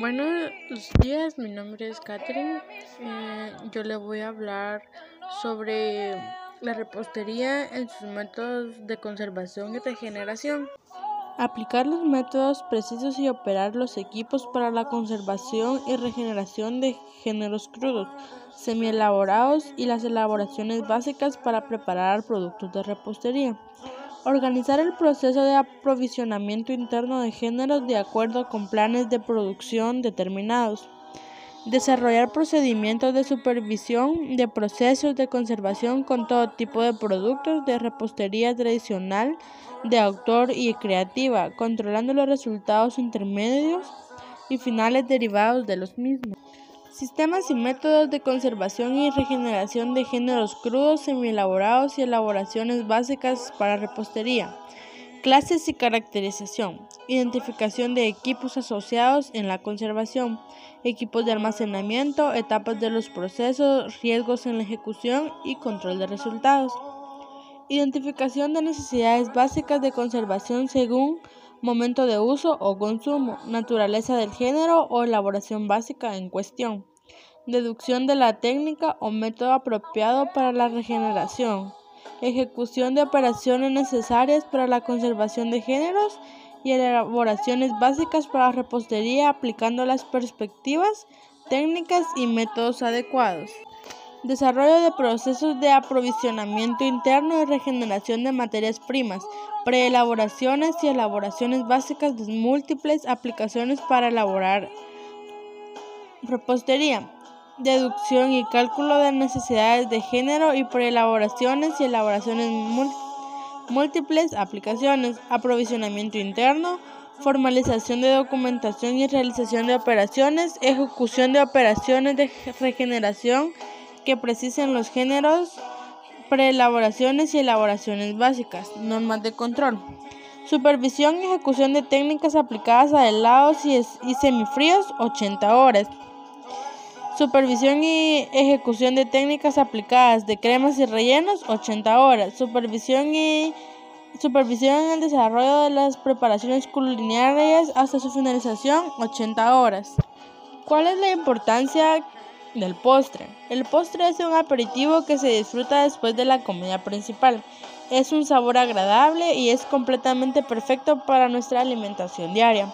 Buenos días, mi nombre es Catherine. Eh, yo le voy a hablar sobre la repostería en sus métodos de conservación y regeneración. Aplicar los métodos precisos y operar los equipos para la conservación y regeneración de géneros crudos, semi-elaborados y las elaboraciones básicas para preparar productos de repostería. Organizar el proceso de aprovisionamiento interno de géneros de acuerdo con planes de producción determinados. Desarrollar procedimientos de supervisión de procesos de conservación con todo tipo de productos de repostería tradicional, de autor y creativa, controlando los resultados intermedios y finales derivados de los mismos. Sistemas y métodos de conservación y regeneración de géneros crudos, semi-elaborados y elaboraciones básicas para repostería. Clases y caracterización. Identificación de equipos asociados en la conservación. Equipos de almacenamiento, etapas de los procesos, riesgos en la ejecución y control de resultados. Identificación de necesidades básicas de conservación según momento de uso o consumo, naturaleza del género o elaboración básica en cuestión, deducción de la técnica o método apropiado para la regeneración, ejecución de operaciones necesarias para la conservación de géneros y elaboraciones básicas para repostería aplicando las perspectivas, técnicas y métodos adecuados. Desarrollo de procesos de aprovisionamiento interno y regeneración de materias primas, preelaboraciones y elaboraciones básicas de múltiples aplicaciones para elaborar repostería, deducción y cálculo de necesidades de género y preelaboraciones y elaboraciones múltiples aplicaciones, aprovisionamiento interno, formalización de documentación y realización de operaciones, ejecución de operaciones de regeneración, que precisen los géneros, preelaboraciones y elaboraciones básicas, normas de control. Supervisión y ejecución de técnicas aplicadas a helados y semifríos 80 horas. Supervisión y ejecución de técnicas aplicadas de cremas y rellenos 80 horas. Supervisión y supervisión en el desarrollo de las preparaciones culinarias hasta su finalización 80 horas. ¿Cuál es la importancia del postre. El postre es un aperitivo que se disfruta después de la comida principal. Es un sabor agradable y es completamente perfecto para nuestra alimentación diaria.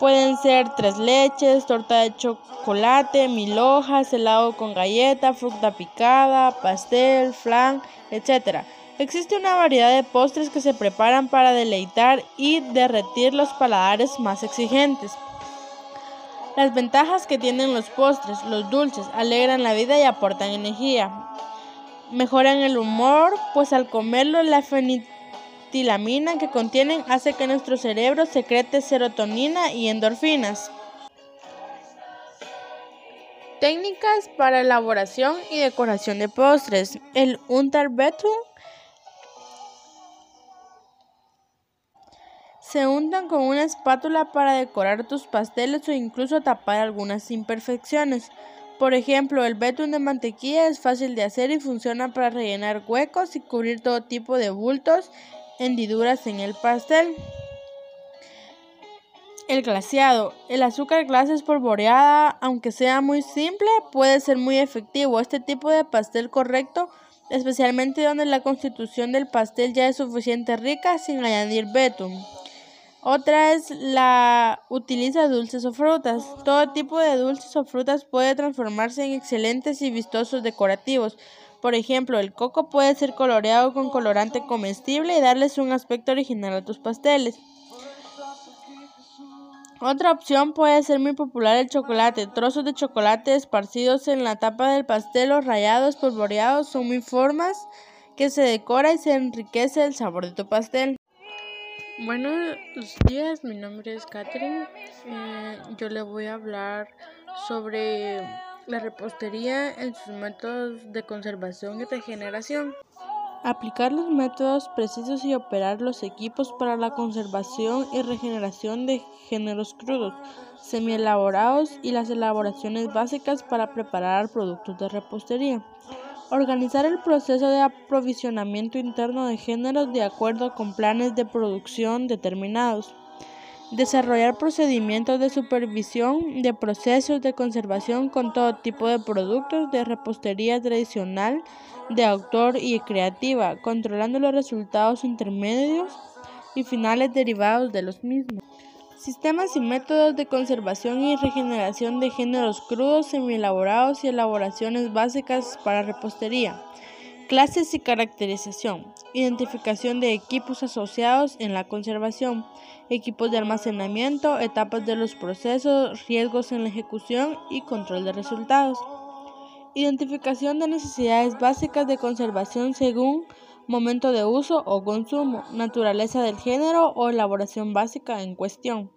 Pueden ser tres leches, torta de chocolate, mil hojas, helado con galleta, fruta picada, pastel, flan, etc. Existe una variedad de postres que se preparan para deleitar y derretir los paladares más exigentes. Las ventajas que tienen los postres, los dulces, alegran la vida y aportan energía. Mejoran el humor, pues al comerlo la que contienen hace que nuestro cerebro secrete serotonina y endorfinas. Técnicas para elaboración y decoración de postres. El Unterbetung Se untan con una espátula para decorar tus pasteles o incluso tapar algunas imperfecciones. Por ejemplo, el betún de mantequilla es fácil de hacer y funciona para rellenar huecos y cubrir todo tipo de bultos, hendiduras en el pastel. El glaseado. El azúcar glass espolvoreada, aunque sea muy simple, puede ser muy efectivo. Este tipo de pastel correcto, especialmente donde la constitución del pastel ya es suficiente rica sin añadir betún. Otra es la utiliza dulces o frutas. Todo tipo de dulces o frutas puede transformarse en excelentes y vistosos decorativos. Por ejemplo, el coco puede ser coloreado con colorante comestible y darles un aspecto original a tus pasteles. Otra opción puede ser muy popular el chocolate. Trozos de chocolate esparcidos en la tapa del pastel o rayados, polvoreados son muy formas que se decora y se enriquece el sabor de tu pastel. Buenos días, mi nombre es Catherine. Eh, yo le voy a hablar sobre la repostería en sus métodos de conservación y regeneración. Aplicar los métodos precisos y operar los equipos para la conservación y regeneración de géneros crudos, semi-elaborados y las elaboraciones básicas para preparar productos de repostería. Organizar el proceso de aprovisionamiento interno de géneros de acuerdo con planes de producción determinados. Desarrollar procedimientos de supervisión de procesos de conservación con todo tipo de productos de repostería tradicional, de autor y creativa, controlando los resultados intermedios y finales derivados de los mismos. Sistemas y métodos de conservación y regeneración de géneros crudos, semi-elaborados y elaboraciones básicas para repostería. Clases y caracterización. Identificación de equipos asociados en la conservación. Equipos de almacenamiento, etapas de los procesos, riesgos en la ejecución y control de resultados. Identificación de necesidades básicas de conservación según momento de uso o consumo, naturaleza del género o elaboración básica en cuestión,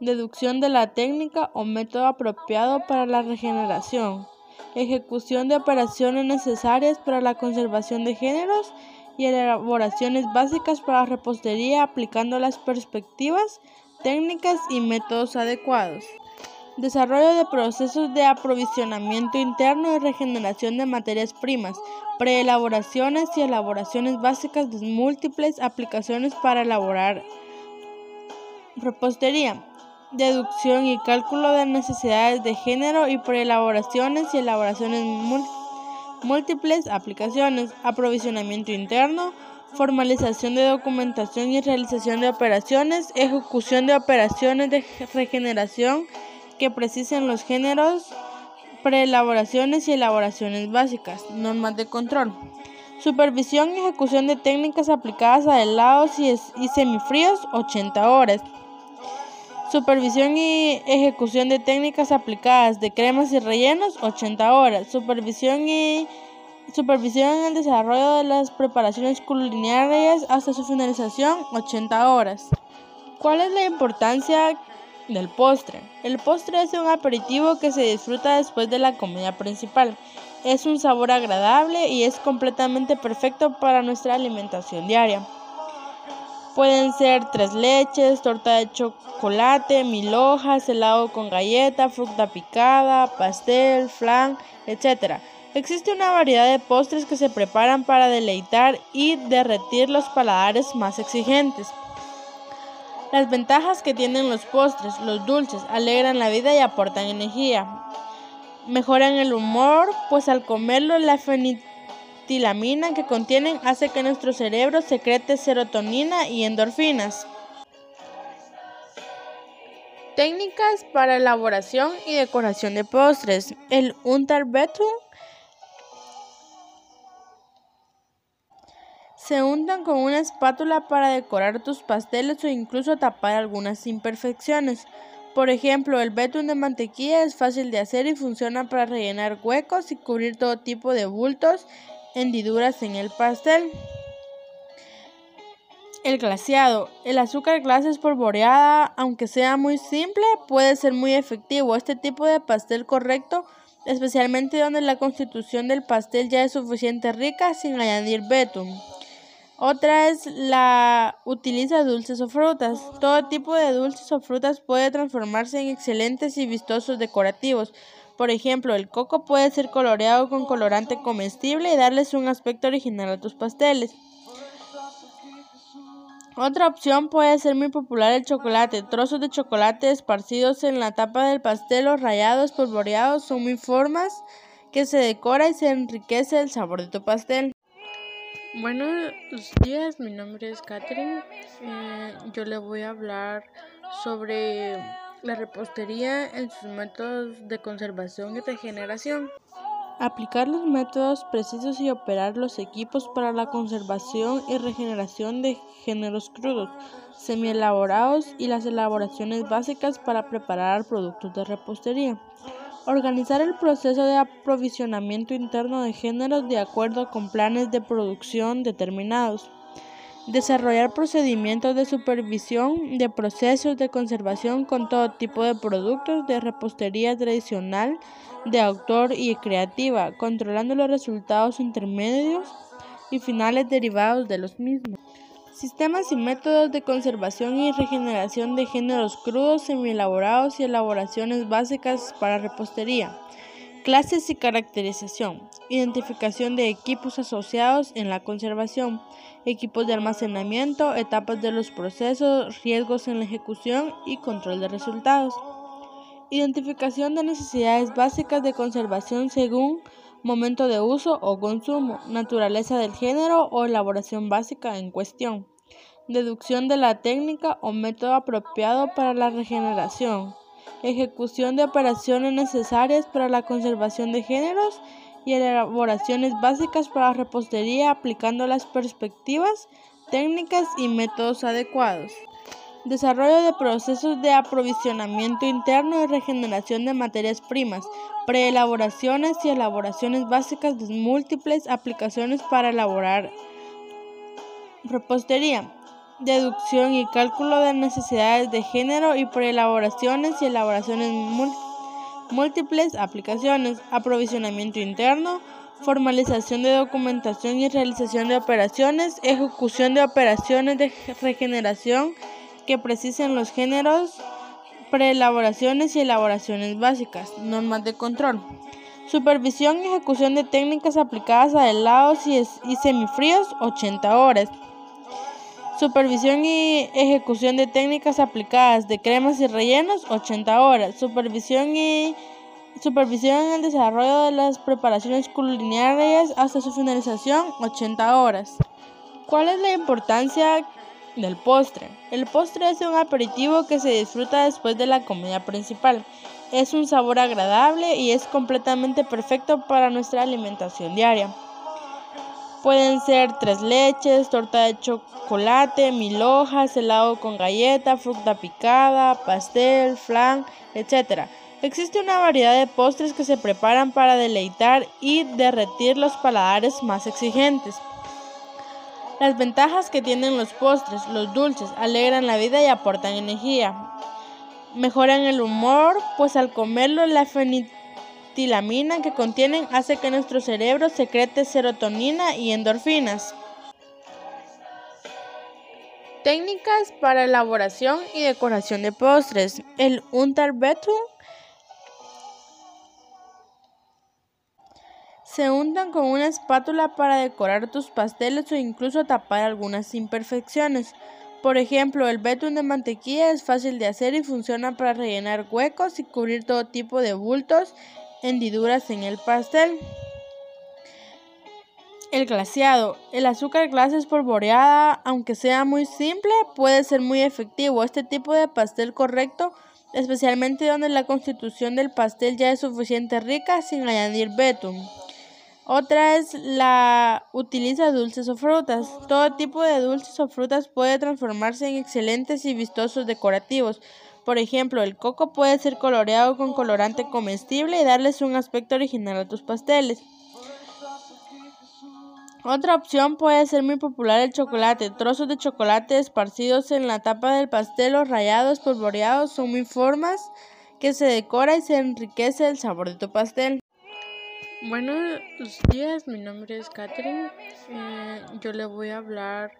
deducción de la técnica o método apropiado para la regeneración, ejecución de operaciones necesarias para la conservación de géneros y elaboraciones básicas para repostería aplicando las perspectivas, técnicas y métodos adecuados. Desarrollo de procesos de aprovisionamiento interno y regeneración de materias primas, preelaboraciones y elaboraciones básicas de múltiples aplicaciones para elaborar repostería, deducción y cálculo de necesidades de género y preelaboraciones y elaboraciones múltiples aplicaciones, aprovisionamiento interno, formalización de documentación y realización de operaciones, ejecución de operaciones de regeneración, que precisen los géneros, preelaboraciones y elaboraciones básicas, normas de control. Supervisión y ejecución de técnicas aplicadas a helados y, y semifríos, 80 horas. Supervisión y ejecución de técnicas aplicadas de cremas y rellenos, 80 horas. Supervisión y supervisión en el desarrollo de las preparaciones culinarias hasta su finalización, 80 horas. ¿Cuál es la importancia del postre. El postre es un aperitivo que se disfruta después de la comida principal. Es un sabor agradable y es completamente perfecto para nuestra alimentación diaria. Pueden ser tres leches, torta de chocolate, mil hojas, helado con galleta, fruta picada, pastel, flan, etc. Existe una variedad de postres que se preparan para deleitar y derretir los paladares más exigentes. Las ventajas que tienen los postres, los dulces, alegran la vida y aportan energía. Mejoran el humor, pues al comerlo la que contienen hace que nuestro cerebro secrete serotonina y endorfinas. Técnicas para elaboración y decoración de postres. El Unterbetum Se untan con una espátula para decorar tus pasteles o incluso tapar algunas imperfecciones. Por ejemplo, el betún de mantequilla es fácil de hacer y funciona para rellenar huecos y cubrir todo tipo de bultos, hendiduras en el pastel. El glaseado. El azúcar glace espolvoreada, aunque sea muy simple, puede ser muy efectivo. Este tipo de pastel correcto, especialmente donde la constitución del pastel ya es suficiente rica sin añadir betún. Otra es la utiliza dulces o frutas. Todo tipo de dulces o frutas puede transformarse en excelentes y vistosos decorativos. Por ejemplo, el coco puede ser coloreado con colorante comestible y darles un aspecto original a tus pasteles. Otra opción puede ser muy popular el chocolate. Trozos de chocolate esparcidos en la tapa del pastel o rayados, polvoreados son muy formas que se decora y se enriquece el sabor de tu pastel. Buenos días, mi nombre es Catherine. Eh, yo le voy a hablar sobre la repostería en sus métodos de conservación y regeneración. Aplicar los métodos precisos y operar los equipos para la conservación y regeneración de géneros crudos, semi-elaborados y las elaboraciones básicas para preparar productos de repostería. Organizar el proceso de aprovisionamiento interno de géneros de acuerdo con planes de producción determinados. Desarrollar procedimientos de supervisión de procesos de conservación con todo tipo de productos de repostería tradicional, de autor y creativa, controlando los resultados intermedios y finales derivados de los mismos. Sistemas y métodos de conservación y regeneración de géneros crudos, semi-elaborados y elaboraciones básicas para repostería. Clases y caracterización. Identificación de equipos asociados en la conservación. Equipos de almacenamiento, etapas de los procesos, riesgos en la ejecución y control de resultados. Identificación de necesidades básicas de conservación según momento de uso o consumo, naturaleza del género o elaboración básica en cuestión. Deducción de la técnica o método apropiado para la regeneración ejecución de operaciones necesarias para la conservación de géneros y elaboraciones básicas para repostería aplicando las perspectivas, técnicas y métodos adecuados. Desarrollo de procesos de aprovisionamiento interno y regeneración de materias primas, preelaboraciones y elaboraciones básicas de múltiples aplicaciones para elaborar repostería deducción y cálculo de necesidades de género y por elaboraciones y elaboraciones múltiples aplicaciones, aprovisionamiento interno, formalización de documentación y realización de operaciones, ejecución de operaciones de regeneración que precisen los géneros, preelaboraciones y elaboraciones básicas, normas de control. Supervisión y ejecución de técnicas aplicadas a helados y, y semifríos 80 horas. Supervisión y ejecución de técnicas aplicadas de cremas y rellenos 80 horas. Supervisión y supervisión en el desarrollo de las preparaciones culinarias hasta su finalización 80 horas. ¿Cuál es la importancia del postre? El postre es un aperitivo que se disfruta después de la comida principal. Es un sabor agradable y es completamente perfecto para nuestra alimentación diaria. Pueden ser tres leches, torta de chocolate, mil hojas, helado con galleta, fruta picada, pastel, flan, etc. Existe una variedad de postres que se preparan para deleitar y derretir los paladares más exigentes. Las ventajas que tienen los postres, los dulces, alegran la vida y aportan energía. Mejoran el humor, pues al comerlo la fenitina lamina que contienen hace que nuestro cerebro secrete serotonina y endorfinas. Técnicas para elaboración y decoración de postres. El Unterbeton se untan con una espátula para decorar tus pasteles o incluso tapar algunas imperfecciones. Por ejemplo, el betún de mantequilla es fácil de hacer y funciona para rellenar huecos y cubrir todo tipo de bultos hendiduras en el pastel. El glaseado. El azúcar glass espolvoreada, aunque sea muy simple, puede ser muy efectivo. Este tipo de pastel correcto, especialmente donde la constitución del pastel ya es suficiente rica sin añadir betún. Otra es la utiliza dulces o frutas. Todo tipo de dulces o frutas puede transformarse en excelentes y vistosos decorativos. Por ejemplo, el coco puede ser coloreado con colorante comestible y darles un aspecto original a tus pasteles. Otra opción puede ser muy popular el chocolate. Trozos de chocolate esparcidos en la tapa del pastel o rayados, polvoreados son muy formas que se decora y se enriquece el sabor de tu pastel. Buenos días, mi nombre es Catherine. Eh, yo le voy a hablar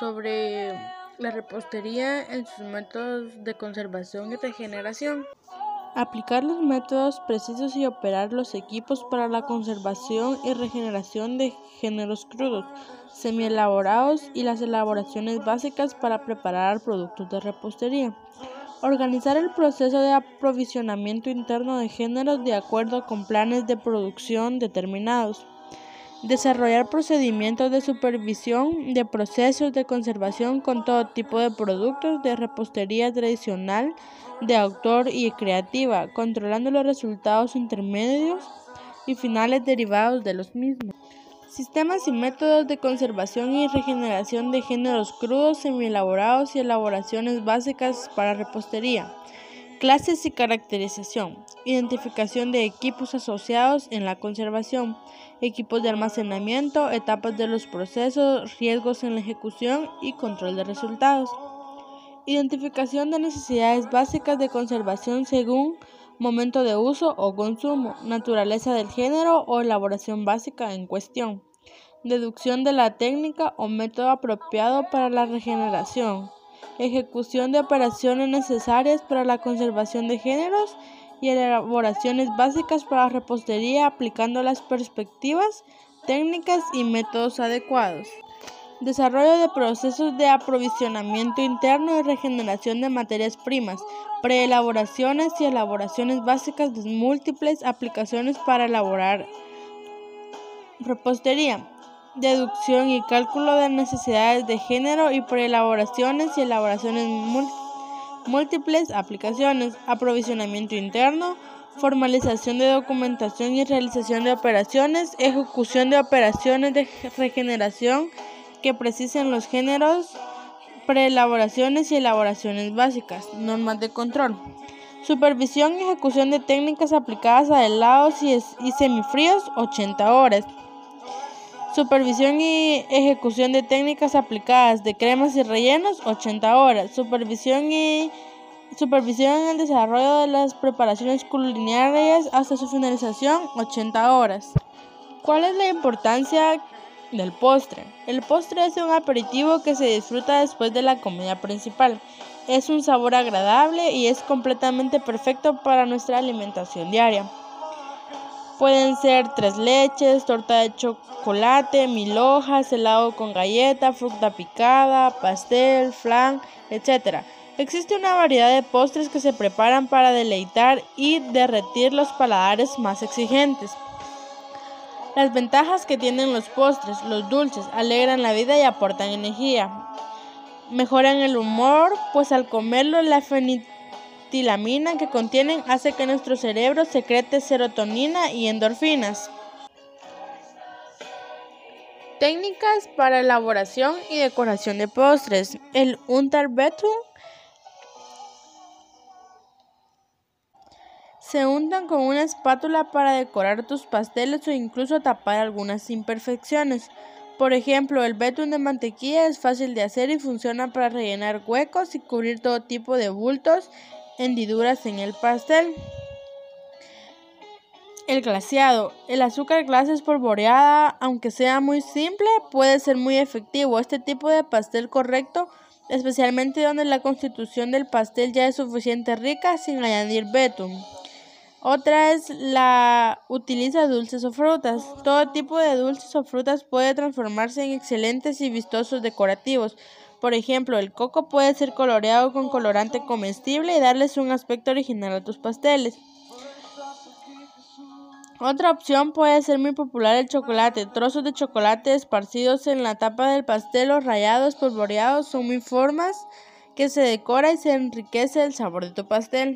sobre la repostería en sus métodos de conservación y regeneración. Aplicar los métodos precisos y operar los equipos para la conservación y regeneración de géneros crudos, semi-elaborados y las elaboraciones básicas para preparar productos de repostería. Organizar el proceso de aprovisionamiento interno de géneros de acuerdo con planes de producción determinados Desarrollar procedimientos de supervisión de procesos de conservación con todo tipo de productos de repostería tradicional, de autor y creativa, controlando los resultados intermedios y finales derivados de los mismos. Sistemas y métodos de conservación y regeneración de géneros crudos, semi-elaborados y elaboraciones básicas para repostería. Clases y caracterización. Identificación de equipos asociados en la conservación. Equipos de almacenamiento, etapas de los procesos, riesgos en la ejecución y control de resultados. Identificación de necesidades básicas de conservación según momento de uso o consumo, naturaleza del género o elaboración básica en cuestión. Deducción de la técnica o método apropiado para la regeneración ejecución de operaciones necesarias para la conservación de géneros y elaboraciones básicas para repostería aplicando las perspectivas, técnicas y métodos adecuados. Desarrollo de procesos de aprovisionamiento interno y regeneración de materias primas, preelaboraciones y elaboraciones básicas de múltiples aplicaciones para elaborar repostería, deducción y cálculo de necesidades de género y preelaboraciones y elaboraciones múltiples aplicaciones, aprovisionamiento interno, formalización de documentación y realización de operaciones, ejecución de operaciones de regeneración que precisen los géneros, preelaboraciones y elaboraciones básicas, normas de control. Supervisión y ejecución de técnicas aplicadas a helados y, semifríos 80 horas. Supervisión y ejecución de técnicas aplicadas de cremas y rellenos 80 horas. Supervisión y supervisión en el desarrollo de las preparaciones culinarias hasta su finalización 80 horas. ¿Cuál es la importancia del postre? El postre es un aperitivo que se disfruta después de la comida principal. Es un sabor agradable y es completamente perfecto para nuestra alimentación diaria. Pueden ser tres leches, torta de chocolate, mil hojas, helado con galleta, fruta picada, pastel, flan, etc. Existe una variedad de postres que se preparan para deleitar y derretir los paladares más exigentes. Las ventajas que tienen los postres, los dulces, alegran la vida y aportan energía. Mejoran el humor, pues al comerlo la fenitina tilamina que contienen hace que nuestro cerebro secrete serotonina y endorfinas. Técnicas para elaboración y decoración de postres. El Unterbeton se untan con una espátula para decorar tus pasteles o incluso tapar algunas imperfecciones. Por ejemplo, el betún de mantequilla es fácil de hacer y funciona para rellenar huecos y cubrir todo tipo de bultos hendiduras en el pastel. El glaseado. El azúcar glass espolvoreada, aunque sea muy simple, puede ser muy efectivo. Este tipo de pastel correcto, especialmente donde la constitución del pastel ya es suficiente rica sin añadir betún. Otra es la utiliza dulces o frutas. Todo tipo de dulces o frutas puede transformarse en excelentes y vistosos decorativos. Por ejemplo, el coco puede ser coloreado con colorante comestible y darles un aspecto original a tus pasteles. Otra opción puede ser muy popular el chocolate. Trozos de chocolate esparcidos en la tapa del pastel o rayados, polvoreados son muy formas que se decora y se enriquece el sabor de tu pastel.